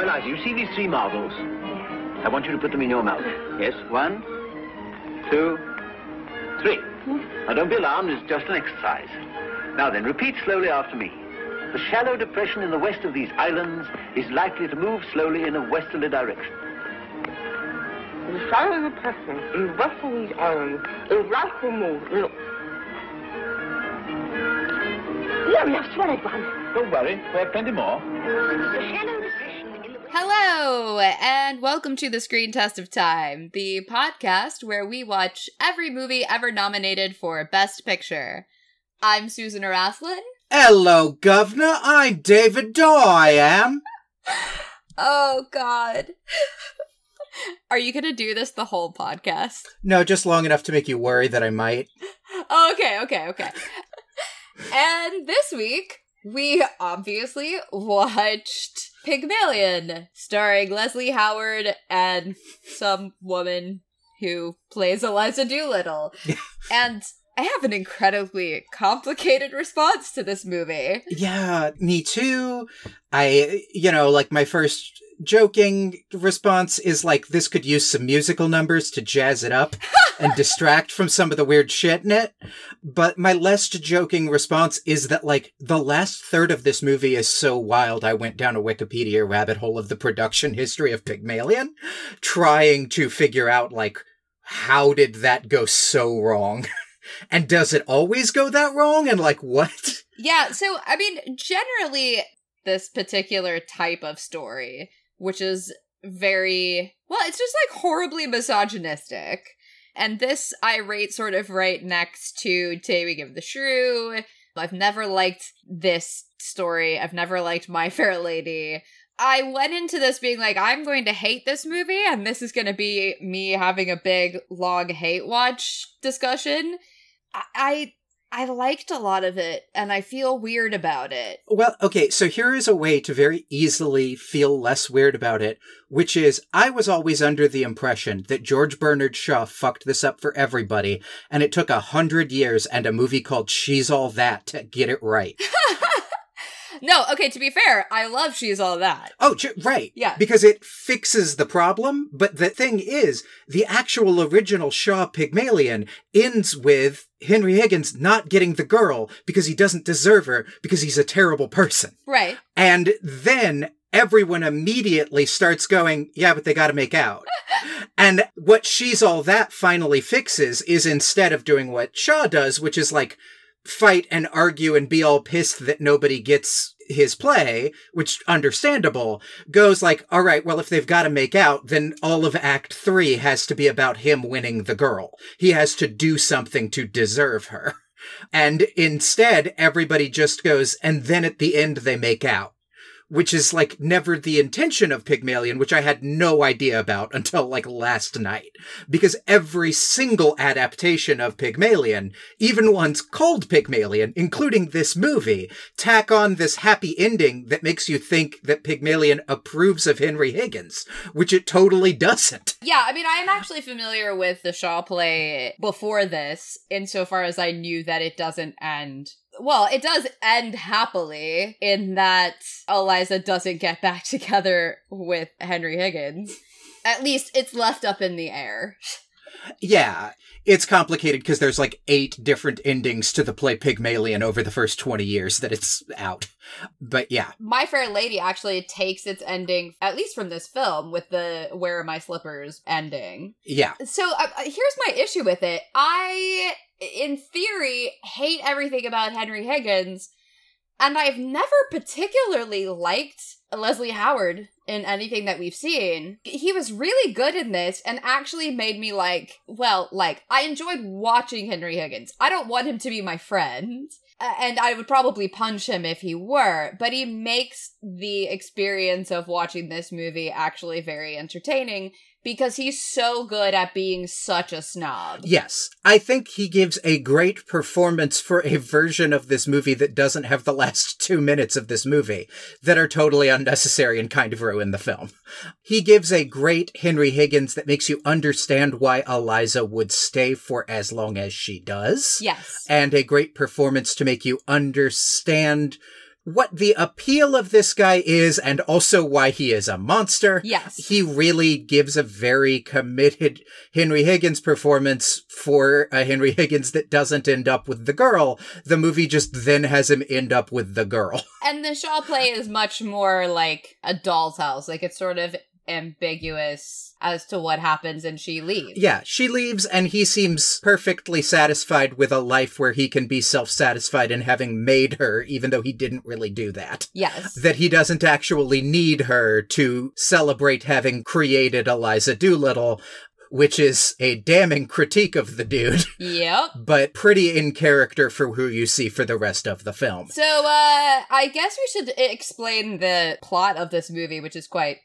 Now, Eliza, you see these three marbles? I want you to put them in your mouth. Yes, one, two, three. Now, don't be alarmed, it's just an exercise. Now then, repeat slowly after me. The shallow depression in the west of these islands is likely to move slowly in a westerly direction. The shallow depression in the west of these islands is likely to move in a... Yeah, we have swallowed one. Don't worry, we have plenty more. The shallow Hello, and welcome to the Screen Test of Time, the podcast where we watch every movie ever nominated for Best Picture. I'm Susan Araslin. Hello, Governor. I'm David Doe, I am. Oh, God. Are you going to do this the whole podcast? No, just long enough to make you worry that I might. Oh, okay, okay, okay. and this week, we obviously watched Pygmalion, starring Leslie Howard and some woman who plays Eliza Doolittle. and I have an incredibly complicated response to this movie. Yeah, me too. I, you know, like my first joking response is like, this could use some musical numbers to jazz it up and distract from some of the weird shit in it. But my less joking response is that like the last third of this movie is so wild. I went down a Wikipedia rabbit hole of the production history of Pygmalion, trying to figure out like, how did that go so wrong? and does it always go that wrong? And like, what? Yeah, so I mean, generally, this particular type of story, which is very well, it's just like horribly misogynistic. And this I rate sort of right next to Taming of the Shrew. I've never liked this story. I've never liked My Fair Lady. I went into this being like, I'm going to hate this movie, and this is going to be me having a big, long hate watch discussion. I, I liked a lot of it, and I feel weird about it. Well, okay, so here is a way to very easily feel less weird about it, which is I was always under the impression that George Bernard Shaw fucked this up for everybody, and it took a hundred years and a movie called She's All That to get it right. No, okay, to be fair, I love She's All That. Oh, right. Yeah. Because it fixes the problem. But the thing is, the actual original Shaw Pygmalion ends with Henry Higgins not getting the girl because he doesn't deserve her because he's a terrible person. Right. And then everyone immediately starts going, yeah, but they gotta make out. and what She's All That finally fixes is instead of doing what Shaw does, which is like, fight and argue and be all pissed that nobody gets his play, which understandable, goes like, all right, well, if they've got to make out, then all of act three has to be about him winning the girl. He has to do something to deserve her. And instead, everybody just goes, and then at the end, they make out. Which is like never the intention of Pygmalion, which I had no idea about until like last night. Because every single adaptation of Pygmalion, even ones called Pygmalion, including this movie, tack on this happy ending that makes you think that Pygmalion approves of Henry Higgins, which it totally doesn't. Yeah, I mean, I am actually familiar with the Shaw play before this, insofar as I knew that it doesn't end. Well, it does end happily in that Eliza doesn't get back together with Henry Higgins. At least it's left up in the air. Yeah, it's complicated because there's like eight different endings to the play Pygmalion over the first 20 years that it's out. But yeah. My Fair Lady actually takes its ending, at least from this film, with the Where Are My Slippers ending. Yeah. So uh, uh, here's my issue with it. I, in theory, hate everything about Henry Higgins, and I've never particularly liked Leslie Howard in anything that we've seen. He was really good in this and actually made me like, well, like, I enjoyed watching Henry Higgins. I don't want him to be my friend. And I would probably punch him if he were, but he makes the experience of watching this movie actually very entertaining because he's so good at being such a snob. Yes. I think he gives a great performance for a version of this movie that doesn't have the last two minutes of this movie that are totally unnecessary and kind of ruin the film. He gives a great Henry Higgins that makes you understand why Eliza would stay for as long as she does. Yes. and a great performance to make you understand what the appeal of this guy is and also why he is a monster. Yes. He really gives a very committed Henry Higgins performance for a Henry Higgins that doesn't end up with the girl. The movie just then has him end up with the girl. And the Shaw play is much more like a doll's house. Like it's sort of ambiguous as to what happens and she leaves. Yeah, she leaves and he seems perfectly satisfied with a life where he can be self-satisfied in having made her, even though he didn't really do that. Yes. That he doesn't actually need her to celebrate having created Eliza Doolittle, which is a damning critique of the dude, Yep. but pretty in character for who you see for the rest of the film. So, uh, I guess we should explain the plot of this movie, which is quite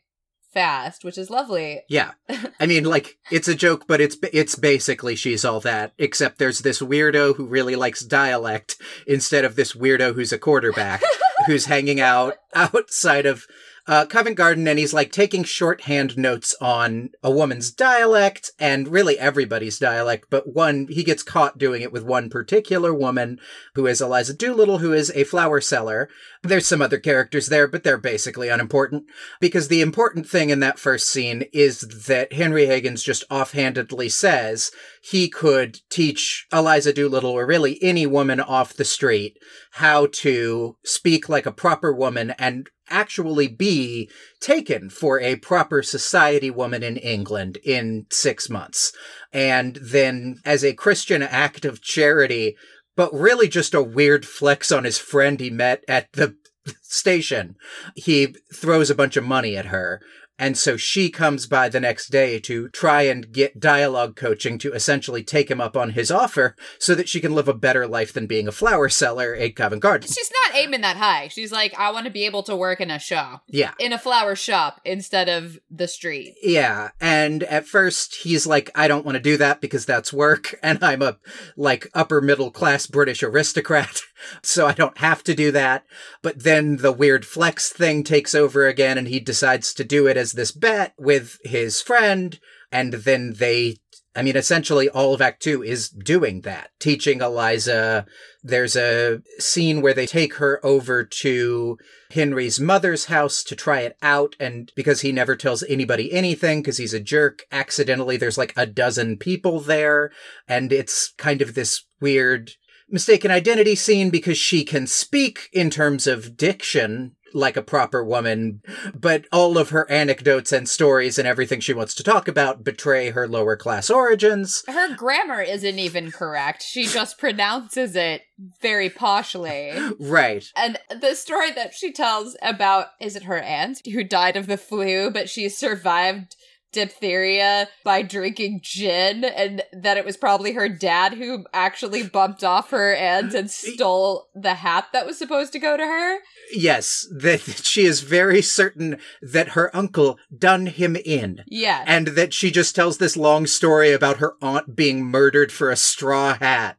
fast, which is lovely. Yeah. I mean, like, it's a joke, but it's, it's basically she's all that, except there's this weirdo who really likes dialect instead of this weirdo who's a quarterback who's hanging out outside of uh, Covent Garden and he's like taking shorthand notes on a woman's dialect and really everybody's dialect, but one, he gets caught doing it with one particular woman who is Eliza Doolittle, who is a flower seller. There's some other characters there, but they're basically unimportant because the important thing in that first scene is that Henry Higgins just offhandedly says he could teach Eliza Doolittle or really any woman off the street how to speak like a proper woman and actually be taken for a proper society woman in England in six months. And then as a Christian act of charity, but really just a weird flex on his friend he met at the station, he throws a bunch of money at her. And so she comes by the next day to try and get dialogue coaching to essentially take him up on his offer so that she can live a better life than being a flower seller at Covent Garden. She's not aiming that high. She's like, I want to be able to work in a shop, Yeah. in a flower shop instead of the street. Yeah, and at first he's like, I don't want to do that because that's work, and I'm a like upper middle class British aristocrat, so I don't have to do that. But then the weird flex thing takes over again, and he decides to do it as this bet with his friend, and then they. I mean, essentially, all of Act Two is doing that, teaching Eliza. There's a scene where they take her over to Henry's mother's house to try it out. And because he never tells anybody anything, because he's a jerk, accidentally there's like a dozen people there. And it's kind of this weird mistaken identity scene because she can speak in terms of diction like a proper woman, but all of her anecdotes and stories and everything she wants to talk about betray her lower class origins. Her grammar isn't even correct. She just pronounces it very poshly. Right. And the story that she tells about is it her aunt who died of the flu, but she survived diphtheria by drinking gin, and that it was probably her dad who actually bumped off her aunt and stole the hat that was supposed to go to her. Yes, that she is very certain that her uncle done him in. Yeah. And that she just tells this long story about her aunt being murdered for a straw hat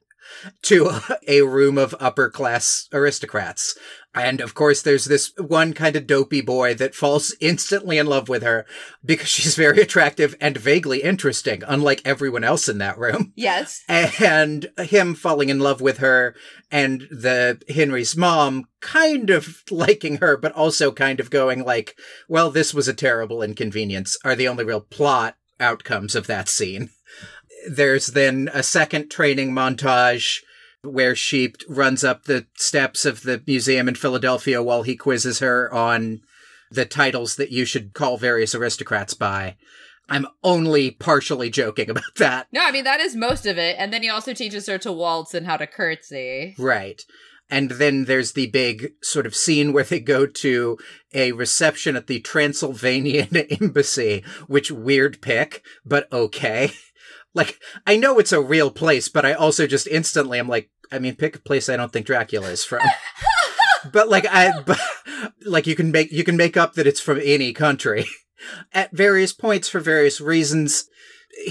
to a room of upper class aristocrats. And of course, there's this one kind of dopey boy that falls instantly in love with her because she's very attractive and vaguely interesting, unlike everyone else in that room. yes. And him falling in love with her and the Henry's mom kind of liking her, but also kind of going like, well, this was a terrible inconvenience are the only real plot outcomes of that scene. There's then a second training montage where she runs up the steps of the museum in Philadelphia while he quizzes her on the titles that you should call various aristocrats by. I'm only partially joking about that. No, I mean, that is most of it. And then he also teaches her to waltz and how to curtsy. Right. And then there's the big sort of scene where they go to a reception at the Transylvanian embassy, which weird pick, but okay. Like, I know it's a real place, but I also just instantly am like, I mean, pick a place I don't think Dracula is from. but like, I, but, like you can make, you can make up that it's from any country. At various points for various reasons,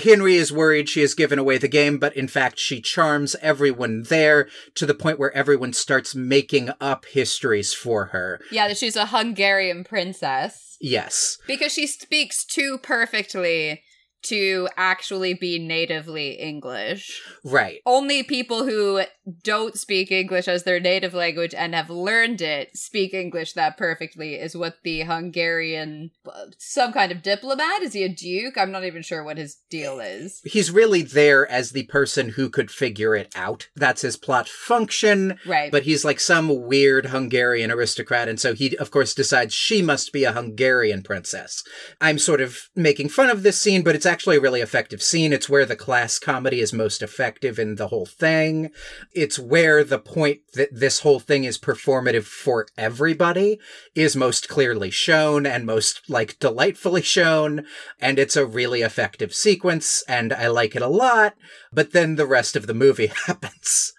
Henry is worried she has given away the game, but in fact, she charms everyone there to the point where everyone starts making up histories for her. Yeah, that she's a Hungarian princess. Yes. Because she speaks too perfectly to actually be natively English. Right. Only people who don't speak English as their native language and have learned it speak English that perfectly, is what the Hungarian, uh, some kind of diplomat, is he a duke? I'm not even sure what his deal is. He's really there as the person who could figure it out. That's his plot function. Right. But he's like some weird Hungarian aristocrat, and so he, of course, decides she must be a Hungarian princess. I'm sort of making fun of this scene, but it's actually a really effective scene. It's where the class comedy is most effective in the whole thing. It's where the point that this whole thing is performative for everybody is most clearly shown and most like delightfully shown. And it's a really effective sequence and I like it a lot. But then the rest of the movie happens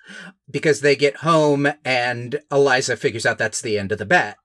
because they get home and Eliza figures out that's the end of the bet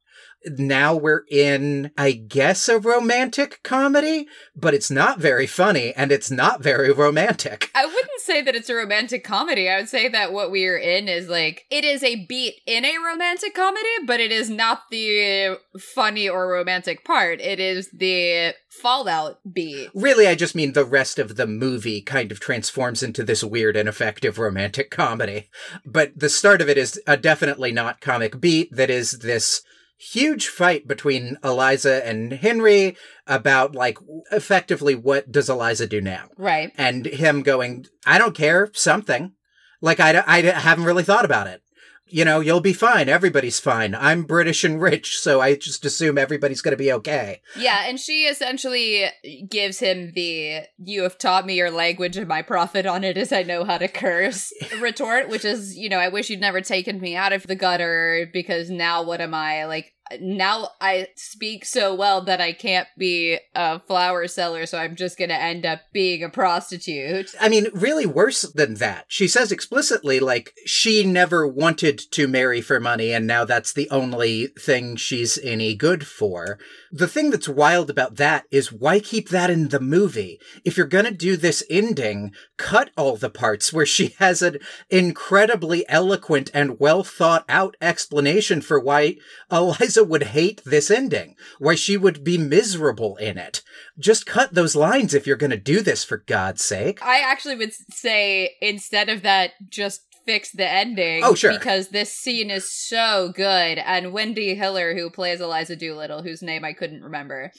now we're in, I guess, a romantic comedy, but it's not very funny and it's not very romantic. I wouldn't say that it's a romantic comedy. I would say that what we are in is like, it is a beat in a romantic comedy, but it is not the funny or romantic part. It is the fallout beat. Really, I just mean the rest of the movie kind of transforms into this weird and effective romantic comedy. But the start of it is a definitely not comic beat that is this huge fight between Eliza and Henry about like effectively what does Eliza do now? Right. And him going, I don't care, something. Like I, I haven't really thought about it you know, you'll be fine. Everybody's fine. I'm British and rich, so I just assume everybody's going to be okay. Yeah, and she essentially gives him the you have taught me your language and my profit on it is I know how to curse retort, which is, you know, I wish you'd never taken me out of the gutter because now what am I? Like, now I speak so well that I can't be a flower seller, so I'm just gonna end up being a prostitute. I mean, really worse than that. She says explicitly, like, she never wanted to marry for money, and now that's the only thing she's any good for. The thing that's wild about that is why keep that in the movie? If you're gonna do this ending, cut all the parts where she has an incredibly eloquent and well thought out explanation for why Eliza would hate this ending, why she would be miserable in it. Just cut those lines if you're gonna do this, for God's sake. I actually would say instead of that, just fix the ending. Oh, sure. Because this scene is so good. And Wendy Hiller, who plays Eliza Doolittle, whose name I couldn't remember,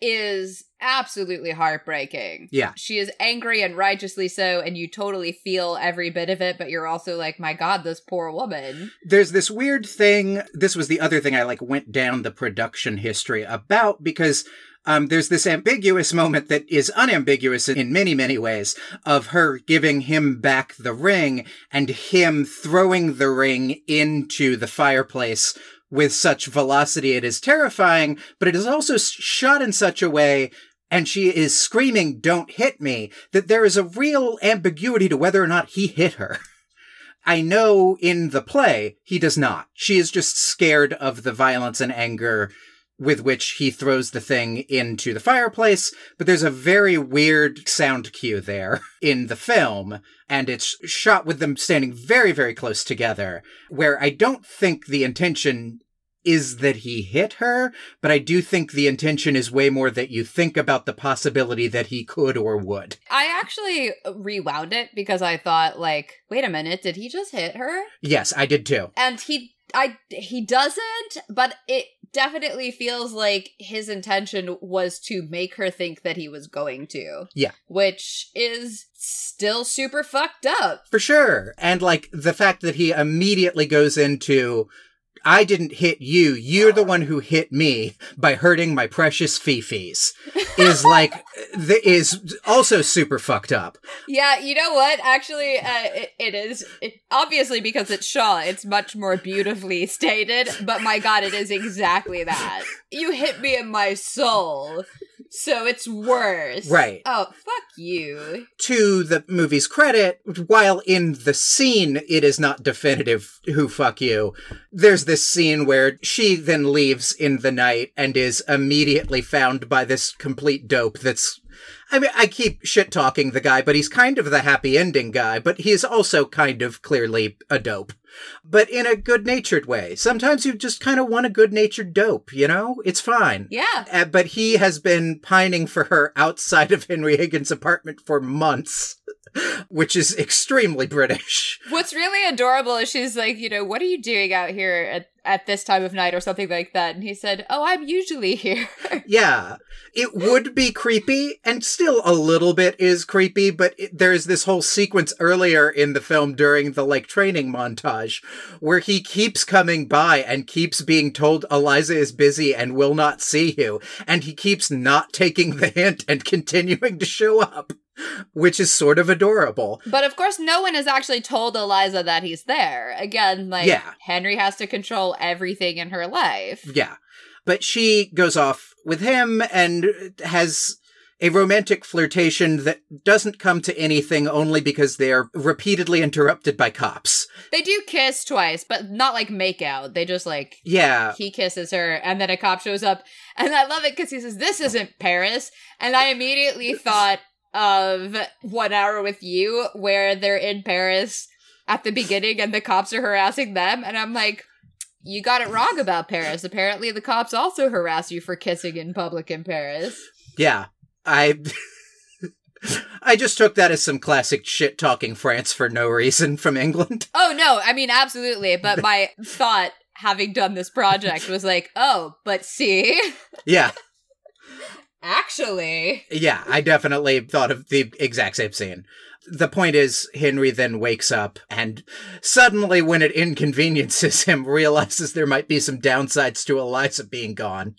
is absolutely heartbreaking. Yeah. She is angry and righteously so, and you totally feel every bit of it, but you're also like, my God, this poor woman. There's this weird thing. This was the other thing I like went down the production history about because um, there's this ambiguous moment that is unambiguous in many, many ways of her giving him back the ring and him throwing the ring into the fireplace with such velocity. It is terrifying, but it is also shot in such a way and she is screaming, don't hit me, that there is a real ambiguity to whether or not he hit her. I know in the play, he does not. She is just scared of the violence and anger with which he throws the thing into the fireplace, but there's a very weird sound cue there in the film, and it's shot with them standing very, very close together, where I don't think the intention is that he hit her, but I do think the intention is way more that you think about the possibility that he could or would. I actually rewound it because I thought, like, wait a minute, did he just hit her? Yes, I did too. And he I he doesn't, but it definitely feels like his intention was to make her think that he was going to. Yeah. Which is still super fucked up. For sure. And like the fact that he immediately goes into I didn't hit you. You're the one who hit me by hurting my precious fifis. Is like the, is also super fucked up. Yeah, you know what? Actually, uh, it, it is it, obviously because it's Shaw. It's much more beautifully stated. But my God, it is exactly that. You hit me in my soul so it's worse. Right. Oh, fuck you. To the movie's credit, while in the scene it is not definitive who fuck you, there's this scene where she then leaves in the night and is immediately found by this complete dope that's I mean, I keep shit talking the guy, but he's kind of the happy ending guy, but he's also kind of clearly a dope. But in a good natured way. Sometimes you just kind of want a good natured dope, you know? It's fine. Yeah. Uh, but he has been pining for her outside of Henry Higgins' apartment for months, which is extremely British. What's really adorable is she's like, you know, what are you doing out here at, at this time of night or something like that? And he said, oh, I'm usually here. Yeah. It would be creepy, and still a little bit is creepy, but it, there's this whole sequence earlier in the film during the like training montage where he keeps coming by and keeps being told Eliza is busy and will not see you, and he keeps not taking the hint and continuing to show up. Which is sort of adorable. But of course, no one has actually told Eliza that he's there. Again, like, Yeah. Henry has to control everything in her life. Yeah. But she goes off with him and has a romantic flirtation that doesn't come to anything only because they are repeatedly interrupted by cops. They do kiss twice, but not like make out. They just like Yeah. he kisses her and then a cop shows up and i love it because he says this isn't paris and i immediately thought of one hour with you where they're in paris at the beginning and the cops are harassing them and i'm like you got it wrong about paris apparently the cops also harass you for kissing in public in paris Yeah. I I just took that as some classic shit talking France for no reason from England. oh no i mean absolutely but my thought having done this project was like oh but see Yeah. Actually Yeah, I definitely thought of the exact same scene. The point is, Henry then wakes up and suddenly, when it inconveniences him, realizes there might be some downsides to Eliza being gone.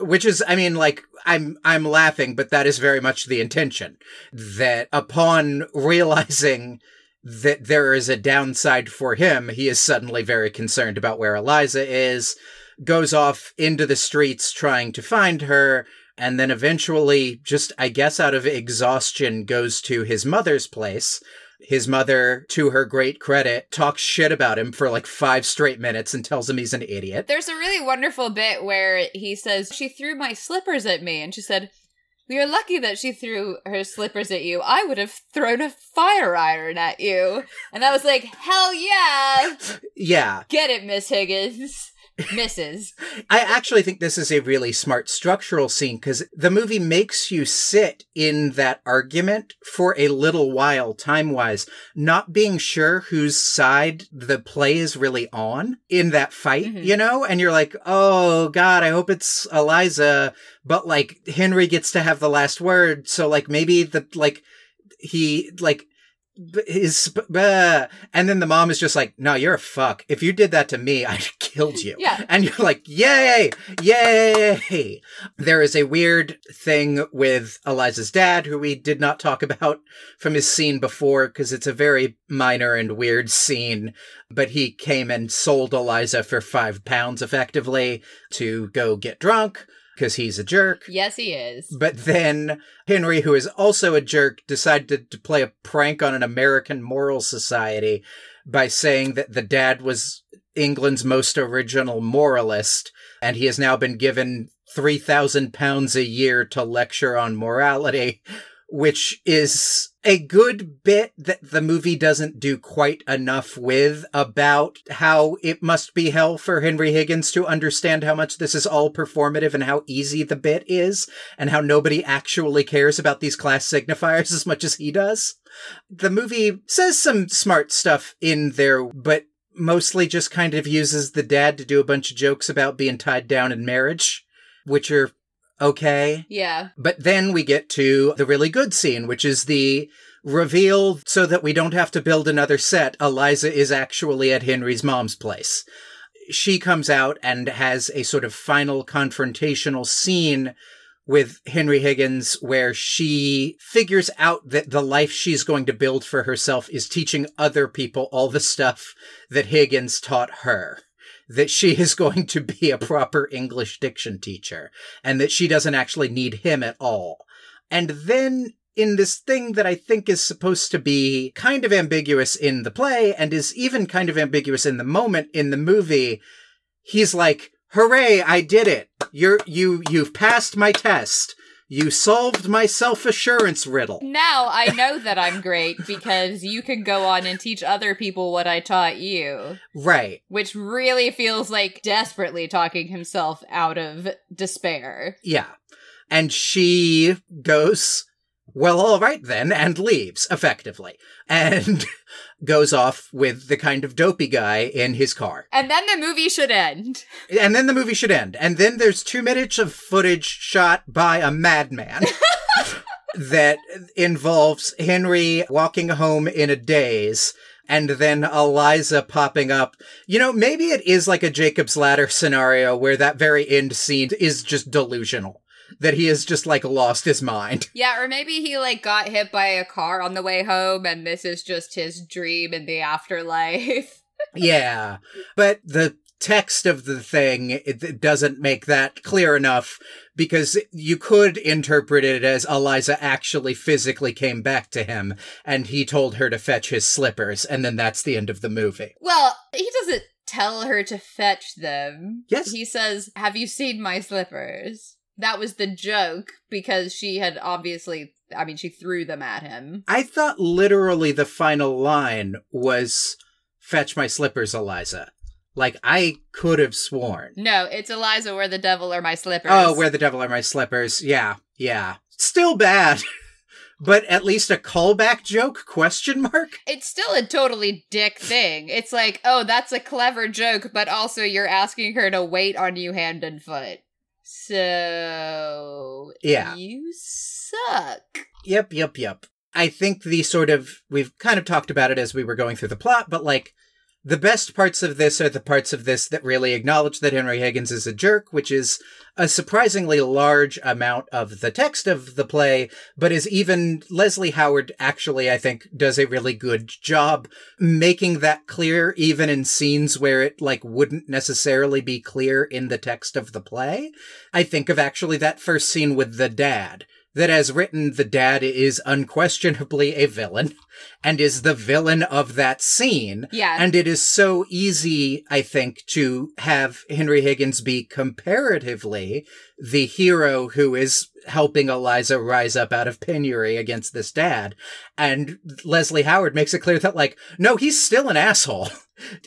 Which is, I mean, like, I'm, I'm laughing, but that is very much the intention. That upon realizing that there is a downside for him, he is suddenly very concerned about where Eliza is, goes off into the streets trying to find her, and then eventually, just I guess out of exhaustion, goes to his mother's place. His mother, to her great credit, talks shit about him for like five straight minutes and tells him he's an idiot. There's a really wonderful bit where he says, She threw my slippers at me. And she said, We are lucky that she threw her slippers at you. I would have thrown a fire iron at you. And I was like, Hell yeah! Yeah, Get it, Miss Higgins. Mrs. I actually think this is a really smart structural scene because the movie makes you sit in that argument for a little while, time wise, not being sure whose side the play is really on in that fight, Mhm. you know? And you're like, oh God, I hope it's Eliza. But like, Henry gets to have the last word. So like, maybe the, like, he, like, b- and then the mom is just like, no, you're a fuck. If you did that to me, I'd have killed you. Yeah. And you're like, yay, yay. There is a weird thing with Eliza's dad, who we did not talk about from his scene before, because it's a very minor and weird scene. But he came and sold Eliza for five pounds effectively to go get drunk, because he's a jerk. Yes, he is. But then Henry, who is also a jerk, decided to play a prank on an American moral society by saying that the dad was England's most original moralist, and he has now been given three thousand pounds a year to lecture on morality, which is a good bit that the movie doesn't do quite enough with about how it must be hell for Henry Higgins to understand how much this is all performative and how easy the bit is and how nobody actually cares about these class signifiers as much as he does. The movie says some smart stuff in there, but mostly just kind of uses the dad to do a bunch of jokes about being tied down in marriage, which are okay. Yeah. But then we get to the really good scene, which is the reveal so that we don't have to build another set. Eliza is actually at Henry's mom's place. She comes out and has a sort of final confrontational scene with Henry Higgins where she figures out that the life she's going to build for herself is teaching other people all the stuff that Higgins taught her. That she is going to be a proper English diction teacher and that she doesn't actually need him at all. And then in this thing that I think is supposed to be kind of ambiguous in the play and is even kind of ambiguous in the moment in the movie, he's like, hooray, I did it. You're, you, you've passed my test. You solved my self assurance riddle. Now I know that I'm great because you can go on and teach other people what I taught you. Right. Which really feels like desperately talking himself out of despair. Yeah. And she goes, well, all right then, and leaves, effectively. And goes off with the kind of dopey guy in his car. And then the movie should end. And then the movie should end. And then there's two minutes of footage shot by a madman. that involves Henry walking home in a daze and then Eliza popping up. You know, maybe it is like a Jacob's Ladder scenario where that very end scene is just delusional. That he has just like lost his mind. Yeah, or maybe he like got hit by a car on the way home and this is just his dream in the afterlife. yeah. But the text of the thing it, doesn't make that clear enough because you could interpret it as Eliza actually physically came back to him and he told her to fetch his slippers and then that's the end of the movie. Well, he doesn't tell her to fetch them. Yes. He says, Have you seen my slippers? That was the joke because she had obviously, I mean, she threw them at him. I thought literally the final line was fetch my slippers, Eliza. Like I could have sworn. No, it's Eliza, where the devil are my slippers. Oh, where the devil are my slippers. Yeah, yeah. Still bad. but at least a callback joke question mark it's still a totally dick thing it's like oh that's a clever joke but also you're asking her to wait on you hand and foot so Yeah. you suck yep yep yep i think the sort of we've kind of talked about it as we were going through the plot but like the best parts of this are the parts of this that really acknowledge that henry higgins is a jerk which is a surprisingly large amount of the text of the play but is even leslie howard actually i think does a really good job making that clear even in scenes where it like wouldn't necessarily be clear in the text of the play. I think of actually that first scene with the dad that as written, the dad is unquestionably a villain and is the villain of that scene. yeah And it is so easy, I think, to have Henry Higgins be comparatively the hero who is helping Eliza rise up out of penury against this dad. And Leslie Howard makes it clear that, like, no, he's still an asshole.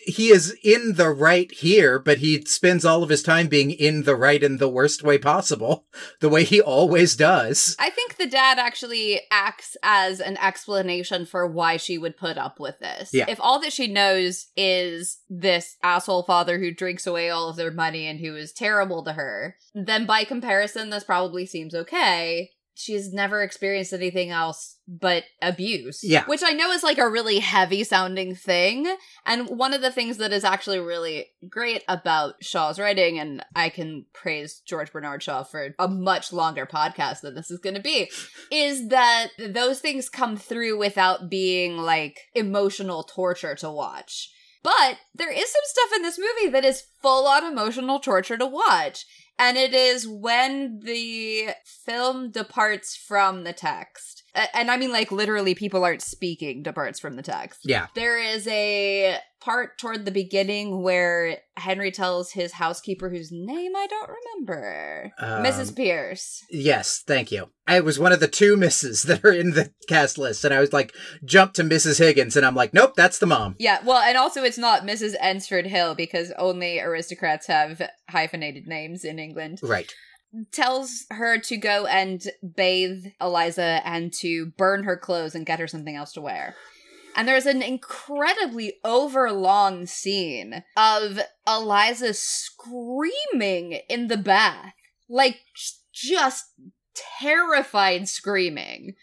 He is in the right here, but he spends all of his time being in the right in the worst way possible, the way he always does. I think the dad actually acts as an explanation for why she would put up with this. Yeah. If all that she knows is this asshole father who drinks away all of their money and who is terrible to her, then by comparison, this probably seems okay. She's never experienced anything else but abuse. Yeah. Which I know is like a really heavy sounding thing. And one of the things that is actually really great about Shaw's writing, and I can praise George Bernard Shaw for a much longer podcast than this is going to be, is that those things come through without being like emotional torture to watch. But there is some stuff in this movie that is full on emotional torture to watch. And it is when the film departs from the text. And I mean, like, literally, people aren't speaking departs from the text. Yeah. There is a part toward the beginning where Henry tells his housekeeper, whose name I don't remember, Um, Mrs. Pearce. Yes, thank you. I was one of the two misses that are in the cast list, and I was like, jump to Mrs. Higgins, and I'm like, nope, that's the mom. Yeah, well, and also it's not Mrs. Eynsford Hill because only aristocrats have hyphenated names in England. Right. Tells her to go and bathe Eliza and to burn her clothes and get her something else to wear. And there's an incredibly overlong scene of Eliza screaming in the bath. Like, just terrified screaming.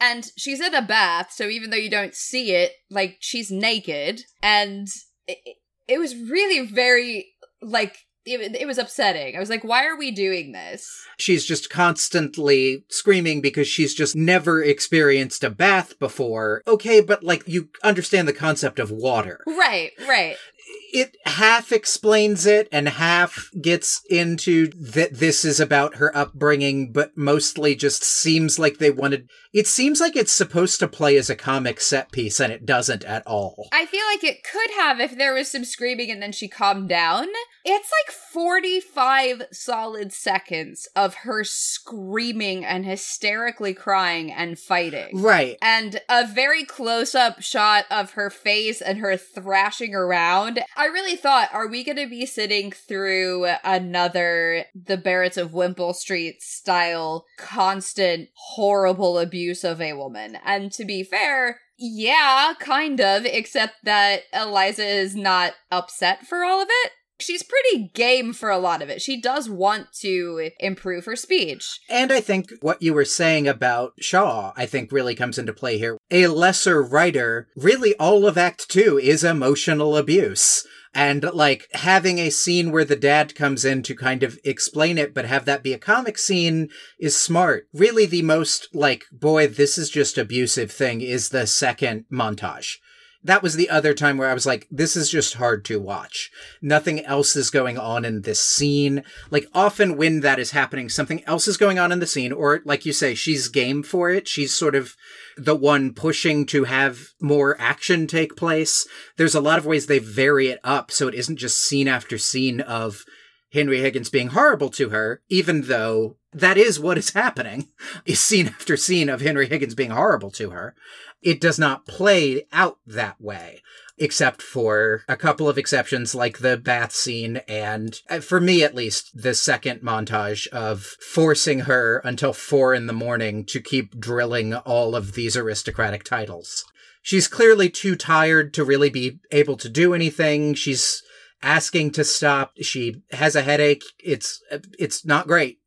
And she's in a bath, so even though you don't see it, like, she's naked. And it, it was really very, like, it, it was upsetting. I was like, why are we doing this? She's just constantly screaming because she's just never experienced a bath before. Okay, but like, you understand the concept of water. Right, right. It half explains it and half gets into that this is about her upbringing, but mostly just seems like they wanted. It seems like it's supposed to play as a comic set piece, and it doesn't at all. I feel like it could have if there was some screaming and then she calmed down. It's like 45 solid seconds of her screaming and hysterically crying and fighting. Right. And a very close up shot of her face and her thrashing around. I really thought, are we going to be sitting through another The Barretts of Wimpole Street style constant horrible abuse of a woman? And to be fair, yeah, kind of, except that Eliza is not upset for all of it. She's pretty game for a lot of it. She does want to improve her speech. And I think what you were saying about Shaw, I think really comes into play here. A lesser writer, really all of Act Two is emotional abuse. And like having a scene where the dad comes in to kind of explain it, but have that be a comic scene is smart. Really, the most like, boy, this is just abusive thing is the second montage that was the other time where I was like, this is just hard to watch. Nothing else is going on in this scene. Like, often when that is happening, something else is going on in the scene, or like you say, she's game for it. She's sort of the one pushing to have more action take place. There's a lot of ways they vary it up so it isn't just scene after scene of Henry Higgins being horrible to her, even though that is what is happening, is scene after scene of Henry Higgins being horrible to her. It does not play out that way, except for a couple of exceptions like the bath scene and, uh, for me at least, the second montage of forcing her until four in the morning to keep drilling all of these aristocratic titles. She's clearly too tired to really be able to do anything. She's asking to stop. She has a headache. It's, it's not great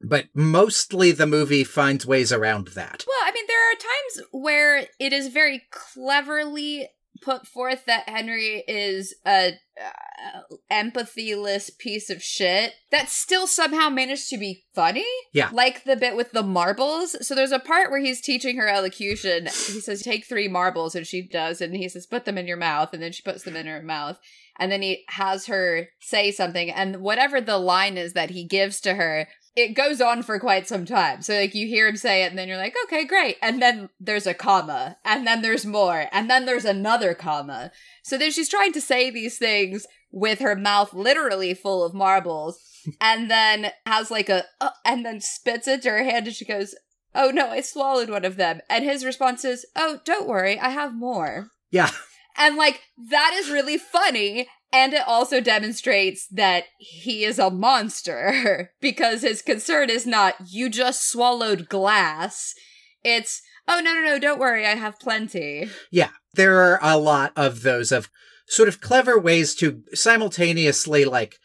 but mostly the movie finds ways around that. Well, I mean, there are times where it is very cleverly put forth that Henry is a uh, empathyless piece of shit that still somehow managed to be funny. Yeah. Like the bit with the marbles. So there's a part where he's teaching her elocution. He says, take three marbles, and she does. And he says, put them in your mouth. And then she puts them in her mouth. And then he has her say something. And whatever the line is that he gives to her, it goes on for quite some time. So like you hear him say it and then you're like, okay, great. And then there's a comma and then there's more and then there's another comma. So then she's trying to say these things with her mouth literally full of marbles and then has like a, uh, and then spits into her hand and she goes, oh no, I swallowed one of them. And his response is, oh, don't worry, I have more. Yeah. And like, that is really funny. And it also demonstrates that he is a monster because his concern is not, you just swallowed glass. It's, oh, no, no, no, don't worry, I have plenty. Yeah, there are a lot of those of sort of clever ways to simultaneously, like,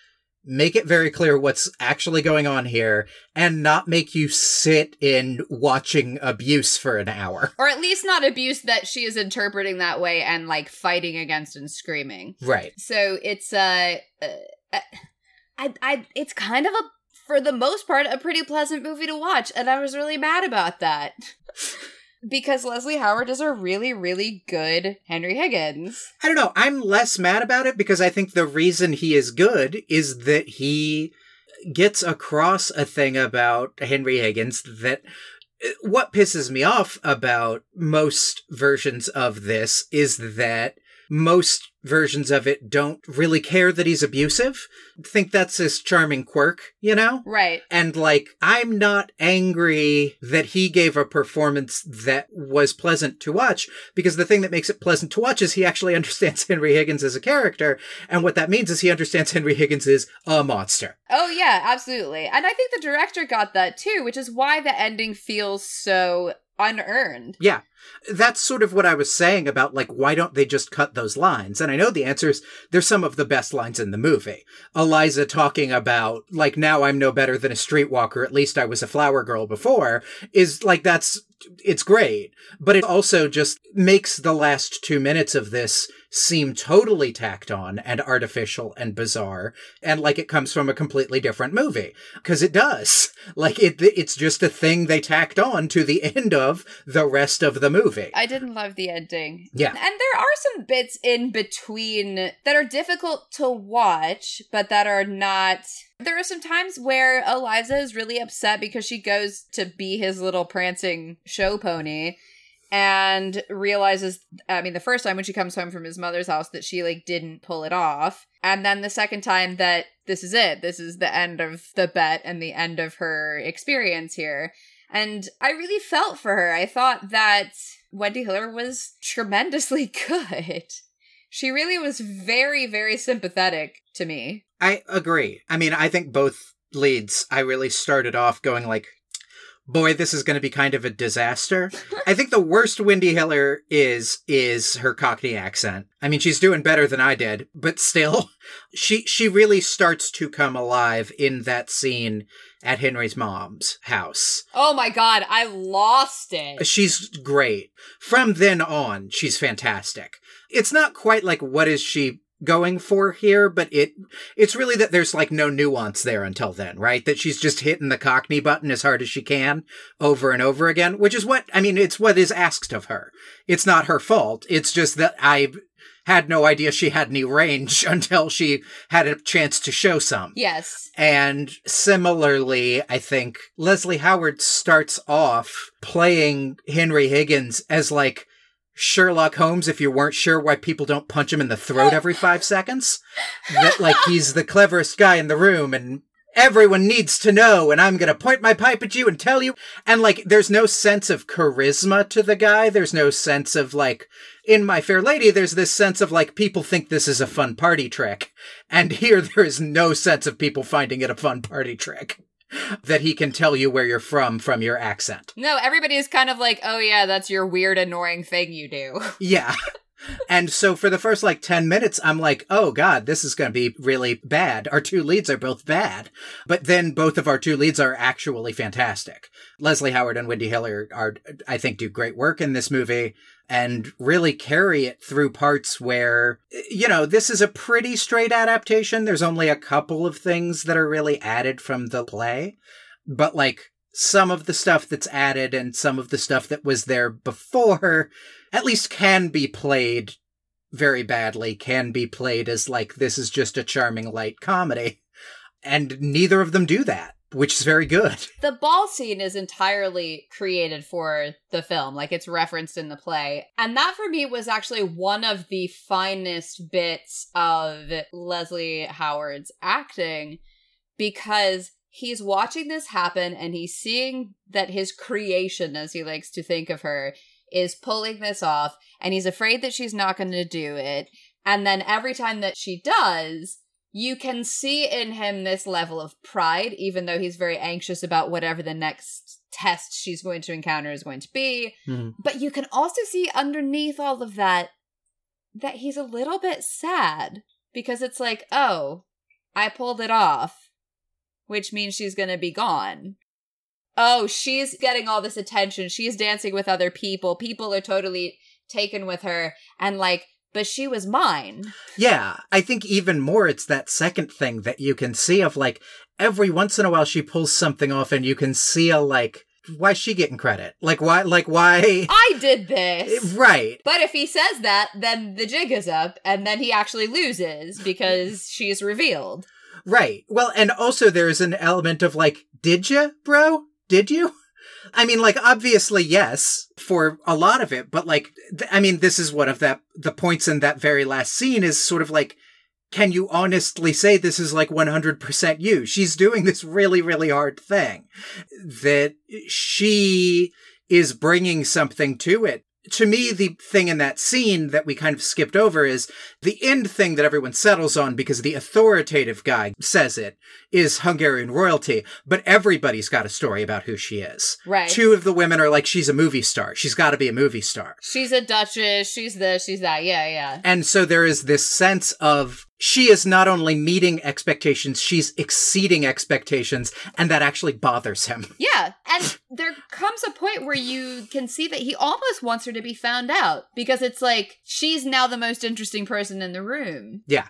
make it very clear what's actually going on here and not make you sit in watching abuse for an hour. Or at least not abuse that she is interpreting that way and like fighting against and screaming. Right. So it's uh, uh I I it's kind of a for the most part a pretty pleasant movie to watch and I was really mad about that. because Leslie Howard is a really, really good Henry Higgins. I don't know. I'm less mad about it because I think the reason he is good is that he gets across a thing about Henry Higgins that uh, what pisses me off about most versions of this is that most versions of it don't really care that he's abusive. Think that's his charming quirk, you know? Right. And like, I'm not angry that he gave a performance that was pleasant to watch because the thing that makes it pleasant to watch is he actually understands Henry Higgins as a character. And what that means is he understands Henry Higgins is a monster. Oh, yeah, absolutely. And I think the director got that too, which is why the ending feels so unearned. Yeah. That's sort of what I was saying about like why don't they just cut those lines? And I know the answer is they're some of the best lines in the movie. Eliza talking about like now I'm no better than a streetwalker, at least I was a flower girl before, is like that's it's great. But it also just makes the last two minutes of this seem totally tacked on and artificial and bizarre and like it comes from a completely different movie because it does like it it's just a thing they tacked on to the end of the rest of the movie I didn't love the ending. Yeah. And there are some bits in between that are difficult to watch, but that are not. There are some times where Eliza is really upset because she goes to be his little prancing show pony and realizes I mean the first time when she comes home from his mother's house that she like didn't pull it off. And then the second time that this is it. This is the end of the bet and the end of her experience here. And I really felt for her. I thought that Wendy Hiller was tremendously good. She really was very, very sympathetic to me. I agree. I mean, I think both leads, I really started off going like, boy, this is going to be kind of a disaster. I think the worst Wendy Hiller is, is her Cockney accent. I mean, she's doing better than I did, but still, she, she really starts to come alive in that scene at Henry's mom's house. Oh my god, I lost it. She's great. From then on, she's fantastic. It's not quite like what is she going for here, but it it's really that there's like no nuance there until then, right? That she's just hitting the cockney button as hard as she can over and over again, which is what I mean, it's what is asked of her. It's not her fault. It's just that I had no idea she had any range until she had a chance to show some. Yes. And similarly, I think Leslie Howard starts off playing Henry Higgins as like Sherlock Holmes if you weren't sure why people don't punch him in the throat every five seconds. That like he's the cleverest guy in the room and everyone needs to know and I'm going to point my pipe at you and tell you. And like there's no sense of charisma to the guy. There's no sense of like in My Fair Lady, there's this sense of like people think this is a fun party trick. And here there is no sense of people finding it a fun party trick. That he can tell you where you're from from your accent. No, everybody is kind of like, oh yeah, that's your weird, annoying thing you do. Yeah. And so for the first like 10 minutes, I'm like, oh God, this is going to be really bad. Our two leads are both bad. But then both of our two leads are actually fantastic. Leslie Howard and Wendy Hiller are, I think, do great work in this movie and really carry it through parts where, you know, this is a pretty straight adaptation. There's only a couple of things that are really added from the play. But like, some of the stuff that's added and some of the stuff that was there before at least can be played very badly, can be played as like this is just a charming light comedy. And neither of them do that, which is very good. The ball scene is entirely created for the film, like it's referenced in the play. And that for me was actually one of the finest bits of Leslie Howard's acting because he's watching this happen and he's seeing that his creation, as he likes to think of her, is pulling this off and he's afraid that she's not going to do it. And then every time that she does, you can see in him this level of pride, even though he's very anxious about whatever the next test she's going to encounter is going to be. Mhm. But you can also see underneath all of that that he's a little bit sad because it's like, oh, I pulled it off, which means she's going to be gone. Oh, she's getting all this attention. She's dancing with other people. People are totally taken with her. And like, but she was mine. Yeah, I think even more it's that second thing that you can see of like every once in a while she pulls something off and you can see a like why is she getting credit? Like why like why I did this. Eh, right. But if he says that, then the jig is up, and then he actually loses because she's revealed. Right. Well, and also there's an element of like, did you, bro? Did you? I mean, like, obviously, yes, for a lot of it, but like, th- I mean, this is one of that, the points in that very last scene is sort of like, can you honestly say this is like 100% you? She's doing this really, really hard thing that she is bringing something to it. To me, the thing in that scene that we kind of skipped over is the end thing that everyone settles on because the authoritative guy says it is Hungarian royalty, but everybody's got a story about who she is. Right. Two of the women are like, she's a movie star. She's got to be a movie star. She's a duchess. She's this. She's that. Yeah, yeah. And so there is this sense of she is not only meeting expectations, she's exceeding expectations, and that actually bothers him. Yeah, and there comes a point where you can see that he almost wants her to be found out because it's like she's now the most interesting person in the room. Yeah.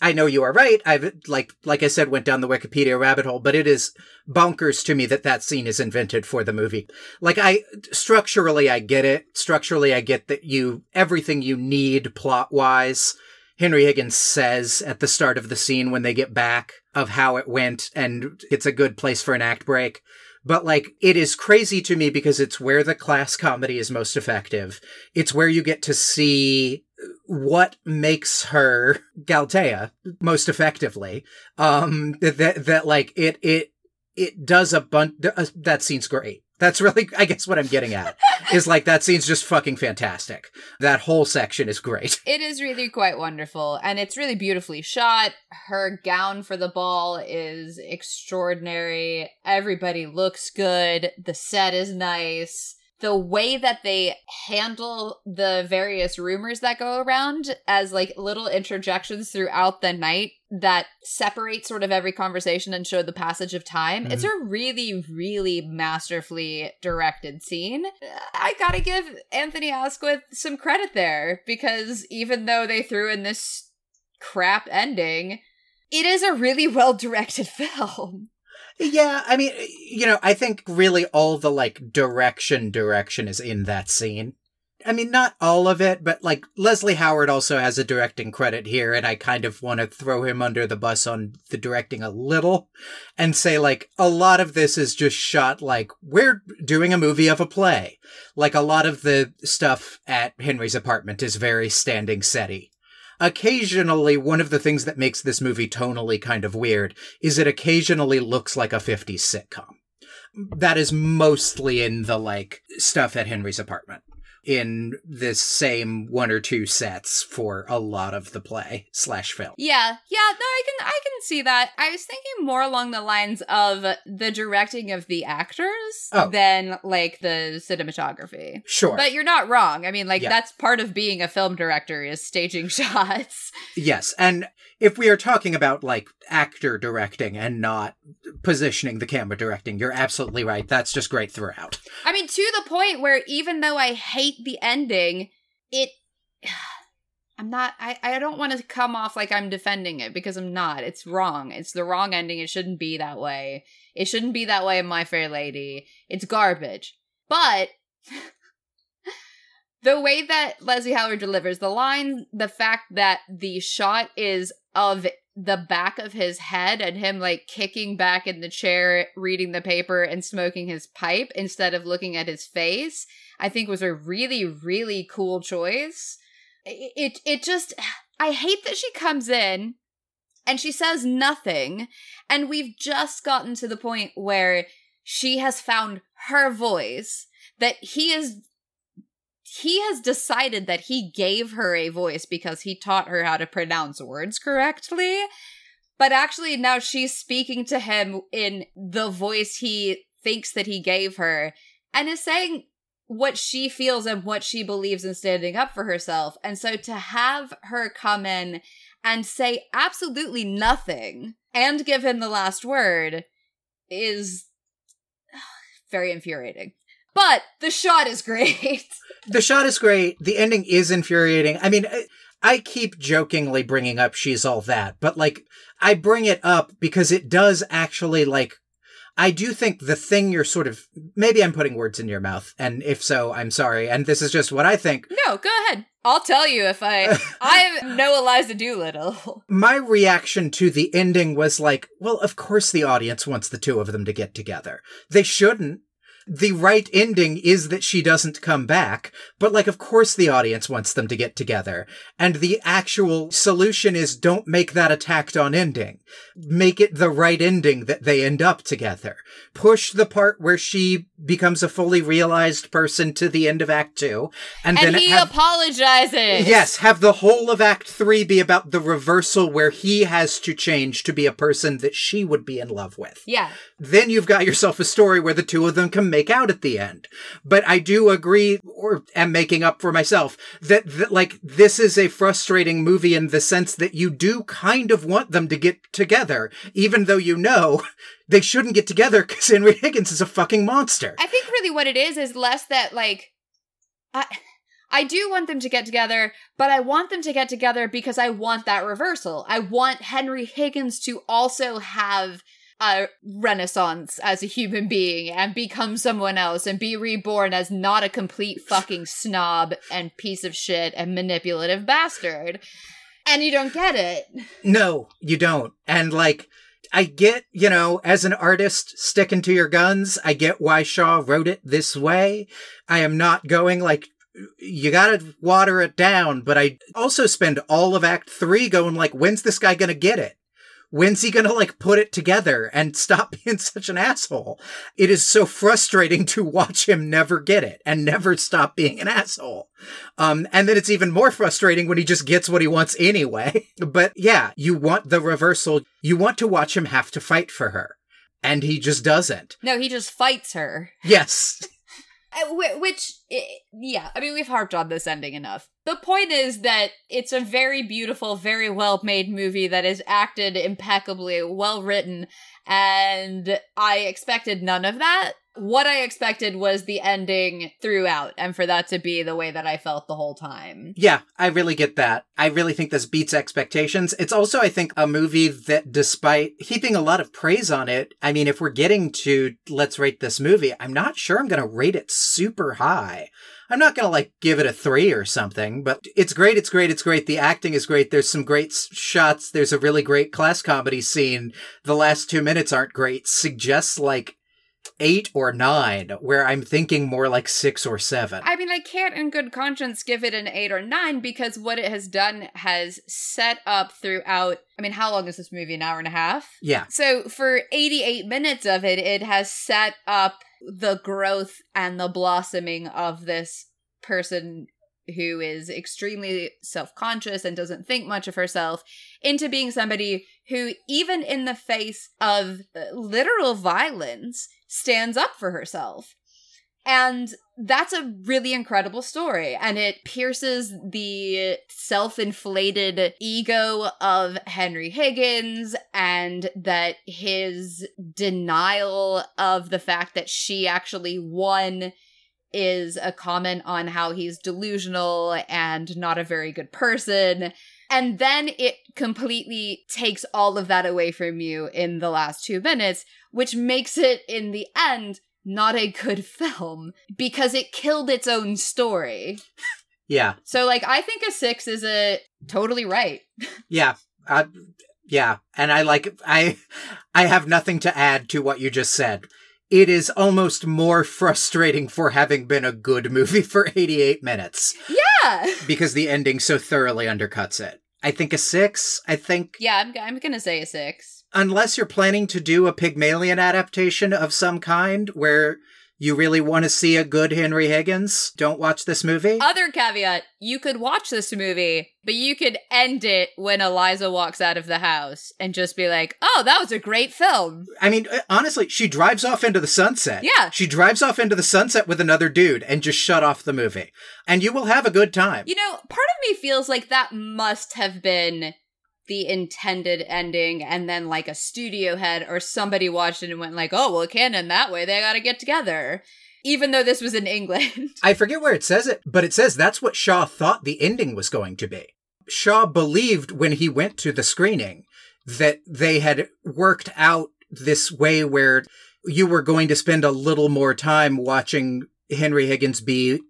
I know you are right. I've like like I said went down the Wikipedia rabbit hole, but it is bonkers to me that that scene is invented for the movie. Like I structurally I get it. Structurally I get that you everything you need plot-wise Henry Higgins says at the start of the scene when they get back of how it went and it's a good place for an act break. But like, it is crazy to me because it's where the class comedy is most effective. It's where you get to see what makes her Galatea most effectively. Um, that, that like, it, it, it does a bunch, uh, that scene's great. That's really, I guess, what I'm getting at is like that scene's just fucking fantastic. That whole section is great. It is really quite wonderful, and it's really beautifully shot. Her gown for the ball is extraordinary. Everybody looks good. The set is nice the way that they handle the various rumors that go around as like little interjections throughout the night that separate sort of every conversation and show the passage of time. Mm-hmm. It's a really, really masterfully directed scene. I gotta give Anthony Asquith some credit there because even though they threw in this crap ending, it is a really well directed film. Yeah, I mean, you know, I think really all the like direction direction is in that scene. I mean, not all of it, but like Leslie Howard also has a directing credit here, and I kind of want to throw him under the bus on the directing a little and say, like, a lot of this is just shot like we're doing a movie of a play. Like, a lot of the stuff at Henry's apartment is very standing setty occasionally one of the things that makes this movie tonally kind of weird is it occasionally looks like a 50s sitcom. That is mostly in the like stuff at Henry's apartment in this same one or two sets for a lot of the play slash film. Yeah, yeah, no, I can I can see that. I was thinking more along the lines of the directing of the actors oh. than like the cinematography. Sure. But you're not wrong. I mean, like yeah. that's part of being a film director is staging shots. Yes, and if we are talking about like actor directing and not positioning the camera directing, you're absolutely right. That's just great throughout. I mean, to the point where even though I hate the ending, it. I'm not. I, I don't want to come off like I'm defending it because I'm not. It's wrong. It's the wrong ending. It shouldn't be that way. It shouldn't be that way in My Fair Lady. It's garbage. But the way that Leslie Howard delivers the line, the fact that the shot is of the back of his head and him like kicking back in the chair, reading the paper and smoking his pipe instead of looking at his face, I think was a really, really cool choice. It, it, just, I hate that she comes in and she says nothing. And we've just gotten to the point where she has found her voice that he is he has decided that he gave her a voice because he taught her how to pronounce words correctly. But actually, now she's speaking to him in the voice he thinks that he gave her and is saying what she feels and what she believes in standing up for herself. And so to have her come in and say absolutely nothing and give him the last word is very infuriating. But the shot is great. the shot is great. The ending is infuriating. I mean, I keep jokingly bringing up She's All That, but like, I bring it up because it does actually like, I do think the thing you're sort of, maybe I'm putting words in your mouth, and if so, I'm sorry, and this is just what I think. No, go ahead. I'll tell you if I, I know Eliza Doolittle. My reaction to the ending was like, well, of course the audience wants the two of them to get together. They shouldn't the right ending is that she doesn't come back, but like, of course the audience wants them to get together. And the actual solution is don't make that a tacked on ending. Make it the right ending that they end up together. Push the part where she becomes a fully realized person to the end of Act Two. And, and then he have, apologizes. Yes, have the whole of Act Three be about the reversal where he has to change to be a person that she would be in love with. Yeah. Then you've got yourself a story where the two of them can make out at the end. But I do agree, or am making up for myself, that, that like this is a frustrating movie in the sense that you do kind of want them to get together, even though you know they shouldn't get together because Henry Higgins is a fucking monster. I think really what it is is less that like I I do want them to get together, but I want them to get together because I want that reversal. I want Henry Higgins to also have a renaissance as a human being and become someone else and be reborn as not a complete fucking snob and piece of shit and manipulative bastard. And you don't get it. No, you don't. And like, I get, you know, as an artist sticking to your guns, I get why Shaw wrote it this way. I am not going like, you gotta water it down, but I also spend all of Act 3 going like, when's this guy gonna get it? When's he gonna like put it together and stop being such an asshole? It is so frustrating to watch him never get it and never stop being an asshole. Um, and then it's even more frustrating when he just gets what he wants anyway. But yeah, you want the reversal. You want to watch him have to fight for her. And he just doesn't. No, he just fights her. Yes. Uh, wh- Which, yeah, I mean, we've harped on this ending enough. The point is that it's a very beautiful, very well made movie that is acted impeccably, well written, and I expected none of that. What I expected was the ending throughout, and for that to be the way that I felt the whole time. Yeah, I really get that. I really think this beats expectations. It's also, I think, a movie that despite heaping a lot of praise on it, I mean, if we're getting to let's rate this movie, I'm not sure I'm going to rate it super high. I'm not going to like give it a three or something, but it's great. It's great. It's great. The acting is great. There's some great shots. There's a really great class comedy scene. The last two minutes aren't great. Suggests like eight or nine, where I'm thinking more like six or seven. I mean, I can't in good conscience give it an eight or nine because what it has done has set up throughout. I mean, how long is this movie? An hour and a half? yeah. So for 88 minutes of it, it has set up the growth and the blossoming of this person who is extremely self-conscious and doesn't think much of herself into being somebody who even in the face of uh, literal violence stands up for herself. And that's a really incredible story. And it pierces the self inflated ego of Henry Higgins, and that his denial of the fact that she actually won is a comment on how he's delusional and not a very good person. And then it completely takes all of that away from you in the last two minutes, which makes it, in the end, not a good film because it killed its own story. Yeah. So, like, I think a six is a totally right. Yeah. Uh, yeah. And I like, I, I have nothing to add to what you just said. It is almost more frustrating for having been a good movie for 88 minutes Yeah. because the ending so thoroughly undercuts it. I think a six. I think, Yeah, I'm, I'm gonna say a six. unless you're planning to do a Pygmalion adaptation of some kind where you really want to see a good Henry Higgins, don't watch this movie. Other caveat you could watch this movie, but you could end it when Eliza walks out of the house and just be like, oh, that was a great film. I mean, uh, honestly, she drives off into the sunset. Yeah. She drives off into the sunset with another dude and just shut off the movie. And you will have a good time. You know, part of me feels like that must have been the intended ending, and then like a studio head or somebody watched it and went like, oh, well, it can't end that way. They gotta get together. Even though this was in England. I forget where it says it, but it says that's what Shaw thought the ending was going to be. Shaw believed when he went to the screening that they had worked out this way where you were going to spend a little more time watching Henry Higgins be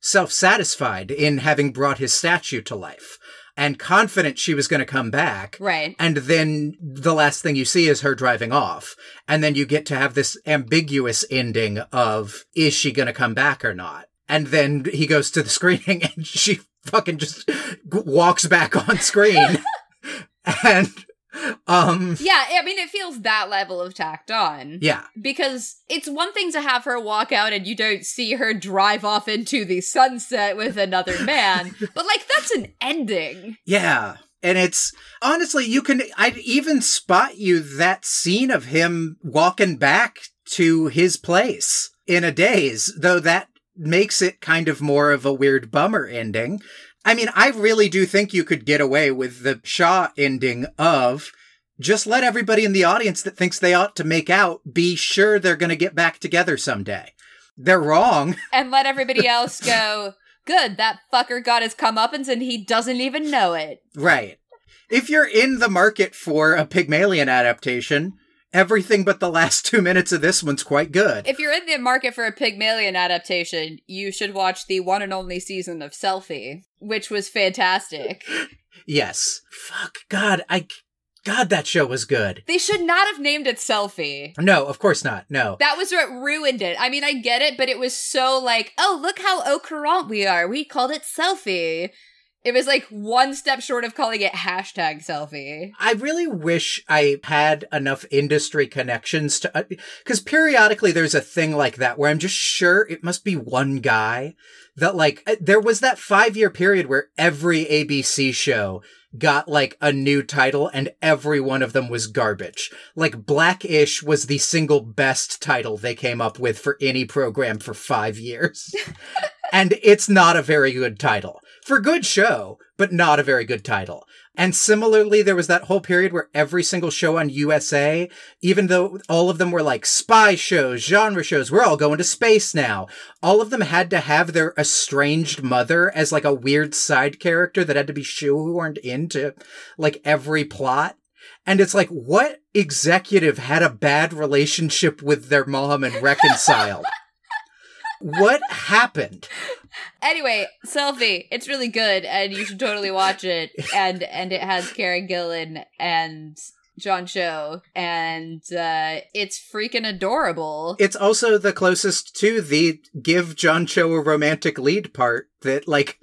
self satisfied in having brought his statue to life and confident she was going to come back. right. And then the last thing you see is her driving off. And then you get to have this ambiguous ending of, is she going to come back or not? And then he goes to the screening and she fucking just walks back on screen. and, um, Yeah, I mean, it feels that level of tacked on. yeah. Because it's one thing to have her walk out and you don't see her drive off into the sunset with another man, but like that's an ending. Yeah. And it's honestly, you can, I'd even spot you that scene of him walking back to his place. in a daze, though that makes it kind of more of a weird bummer ending. I mean, I really do think you could get away with the Shaw ending of just let everybody in the audience that thinks they ought to make out be sure they're going to get back together someday. They're wrong. And let everybody else go, good, that fucker got his comeuppance and he doesn't even know it. Right. If you're in the market for a Pygmalion adaptation, everything but the last two minutes of this one's quite good. If you're in the market for a Pygmalion adaptation, you should watch the one and only season of Selfie, which was fantastic. yes. Fuck. God, I. God, that show was good. They should not have named it Selfie. No, of course not. No. That was what ruined it. I mean, I get it, but it was so like, oh, look how au courant we are. We called it Selfie. It was like one step short of calling it hashtag selfie. I really wish I had enough industry connections to, because uh, periodically there's a thing like that where I'm just sure it must be one guy that like, uh, there was that five year period where every ABC show got like a new title and every one of them was garbage. Like Blackish was the single best title they came up with for any program for five years. and it's not a very good title for good show, but not a very good title. And similarly, there was that whole period where every single show on USA, even though all of them were like spy shows, genre shows, we're all going to space now. All of them had to have their estranged mother as like a weird side character that had to be shoehorned into like every plot. And it's like, what executive had a bad relationship with their mom and reconciled? what happened? Anyway, selfie. It's really good, and you should totally watch it. And and it has Karen Gillan and John Cho, and uh, it's freaking adorable. It's also the closest to the give John Cho a romantic lead part that, like,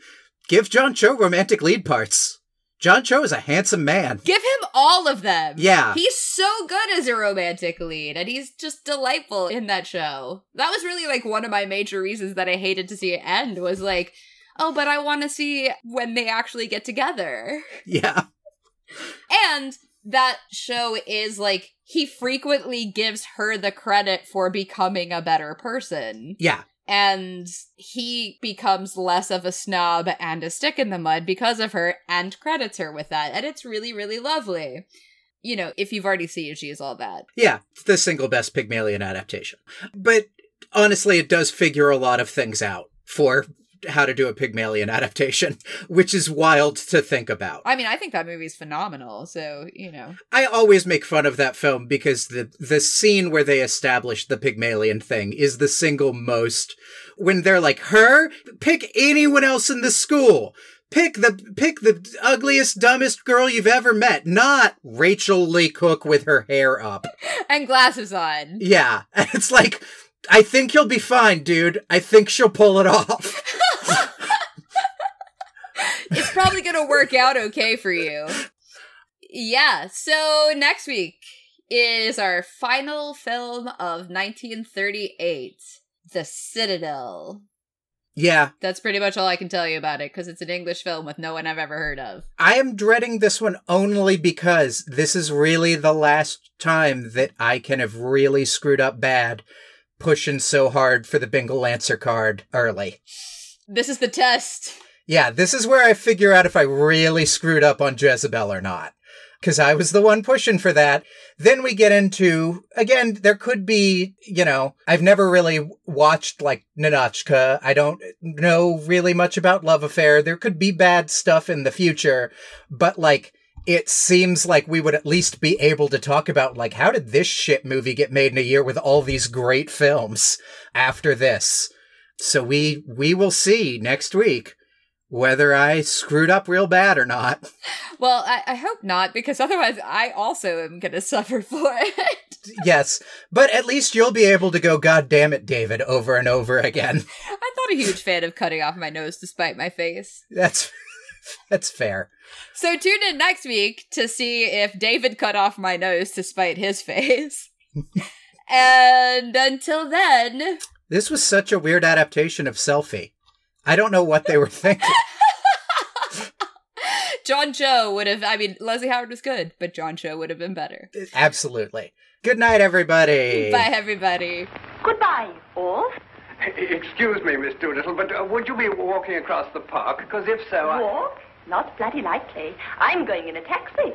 give John Cho romantic lead parts. John Cho is a handsome man. Give him all of them. Yeah. He's so good as a romantic lead, and he's just delightful in that show. That was really like one of my major reasons that I hated to see it end was like, oh, but I want to see when they actually get together. Yeah. And that show is like, he frequently gives her the credit for becoming a better person. Yeah and he becomes less of a snob and a stick in the mud because of her and credits her with that. And it's really really lovely. You know if you've already seen she is all that. Yeah it's the single best pygmalion adaptation. But honestly it does figure a lot of things out for how to do a Pygmalion adaptation, which is wild to think about. I mean, I think that movie's phenomenal, so, you know. I always make fun of that film because the the scene where they establish the Pygmalion thing is the single most when they're like, "Her, pick anyone else in the school." Pick the pick the ugliest, dumbest girl you've ever met, not Rachael Leigh Cook with her hair up and glasses on. Yeah, it's like I think you'll be fine, dude. I think she'll pull it off. It's probably going to work out okay for you. Yeah, so next week is our final film of 1938 The Citadel. Yeah. That's pretty much all I can tell you about it because it's an English film with no one I've ever heard of. I am dreading this one only because this is really the last time that I can have really screwed up bad pushing so hard for the Bengal Lancer card early. This is the test. Yeah, this is where I figure out if I really screwed up on Jezebel or not. Because I was the one pushing for that. Then we get into, again, there could be, you know, I've never really watched like Ninotchka. I don't know really much about Love Affair. There could be bad stuff in the future, but like, it seems like we would at least be able to talk about like how did this shit movie get made in a year with all these great films after this. So we we will see next week whether I screwed up real bad or not. Well, I, I hope not, because otherwise I also am going to suffer for it. yes, but at least you'll be able to go, God damn it, David, over and over again. I'm not a huge fan of cutting off my nose to spite my face. That's that's fair. So tune in next week to see if David cut off my nose to spite his face. and until then, this was such a weird adaptation of Selfie. I don't know what they were thinking. John Cho would have, I mean, Leslie Howard was good, but John Cho would have been better. Absolutely. Good night, everybody. Bye, everybody. Goodbye, all. Excuse me, Miss Doolittle, but uh, would you be walking across the park? Because if so, I... Walk? Not bloody likely. I'm going in a taxi.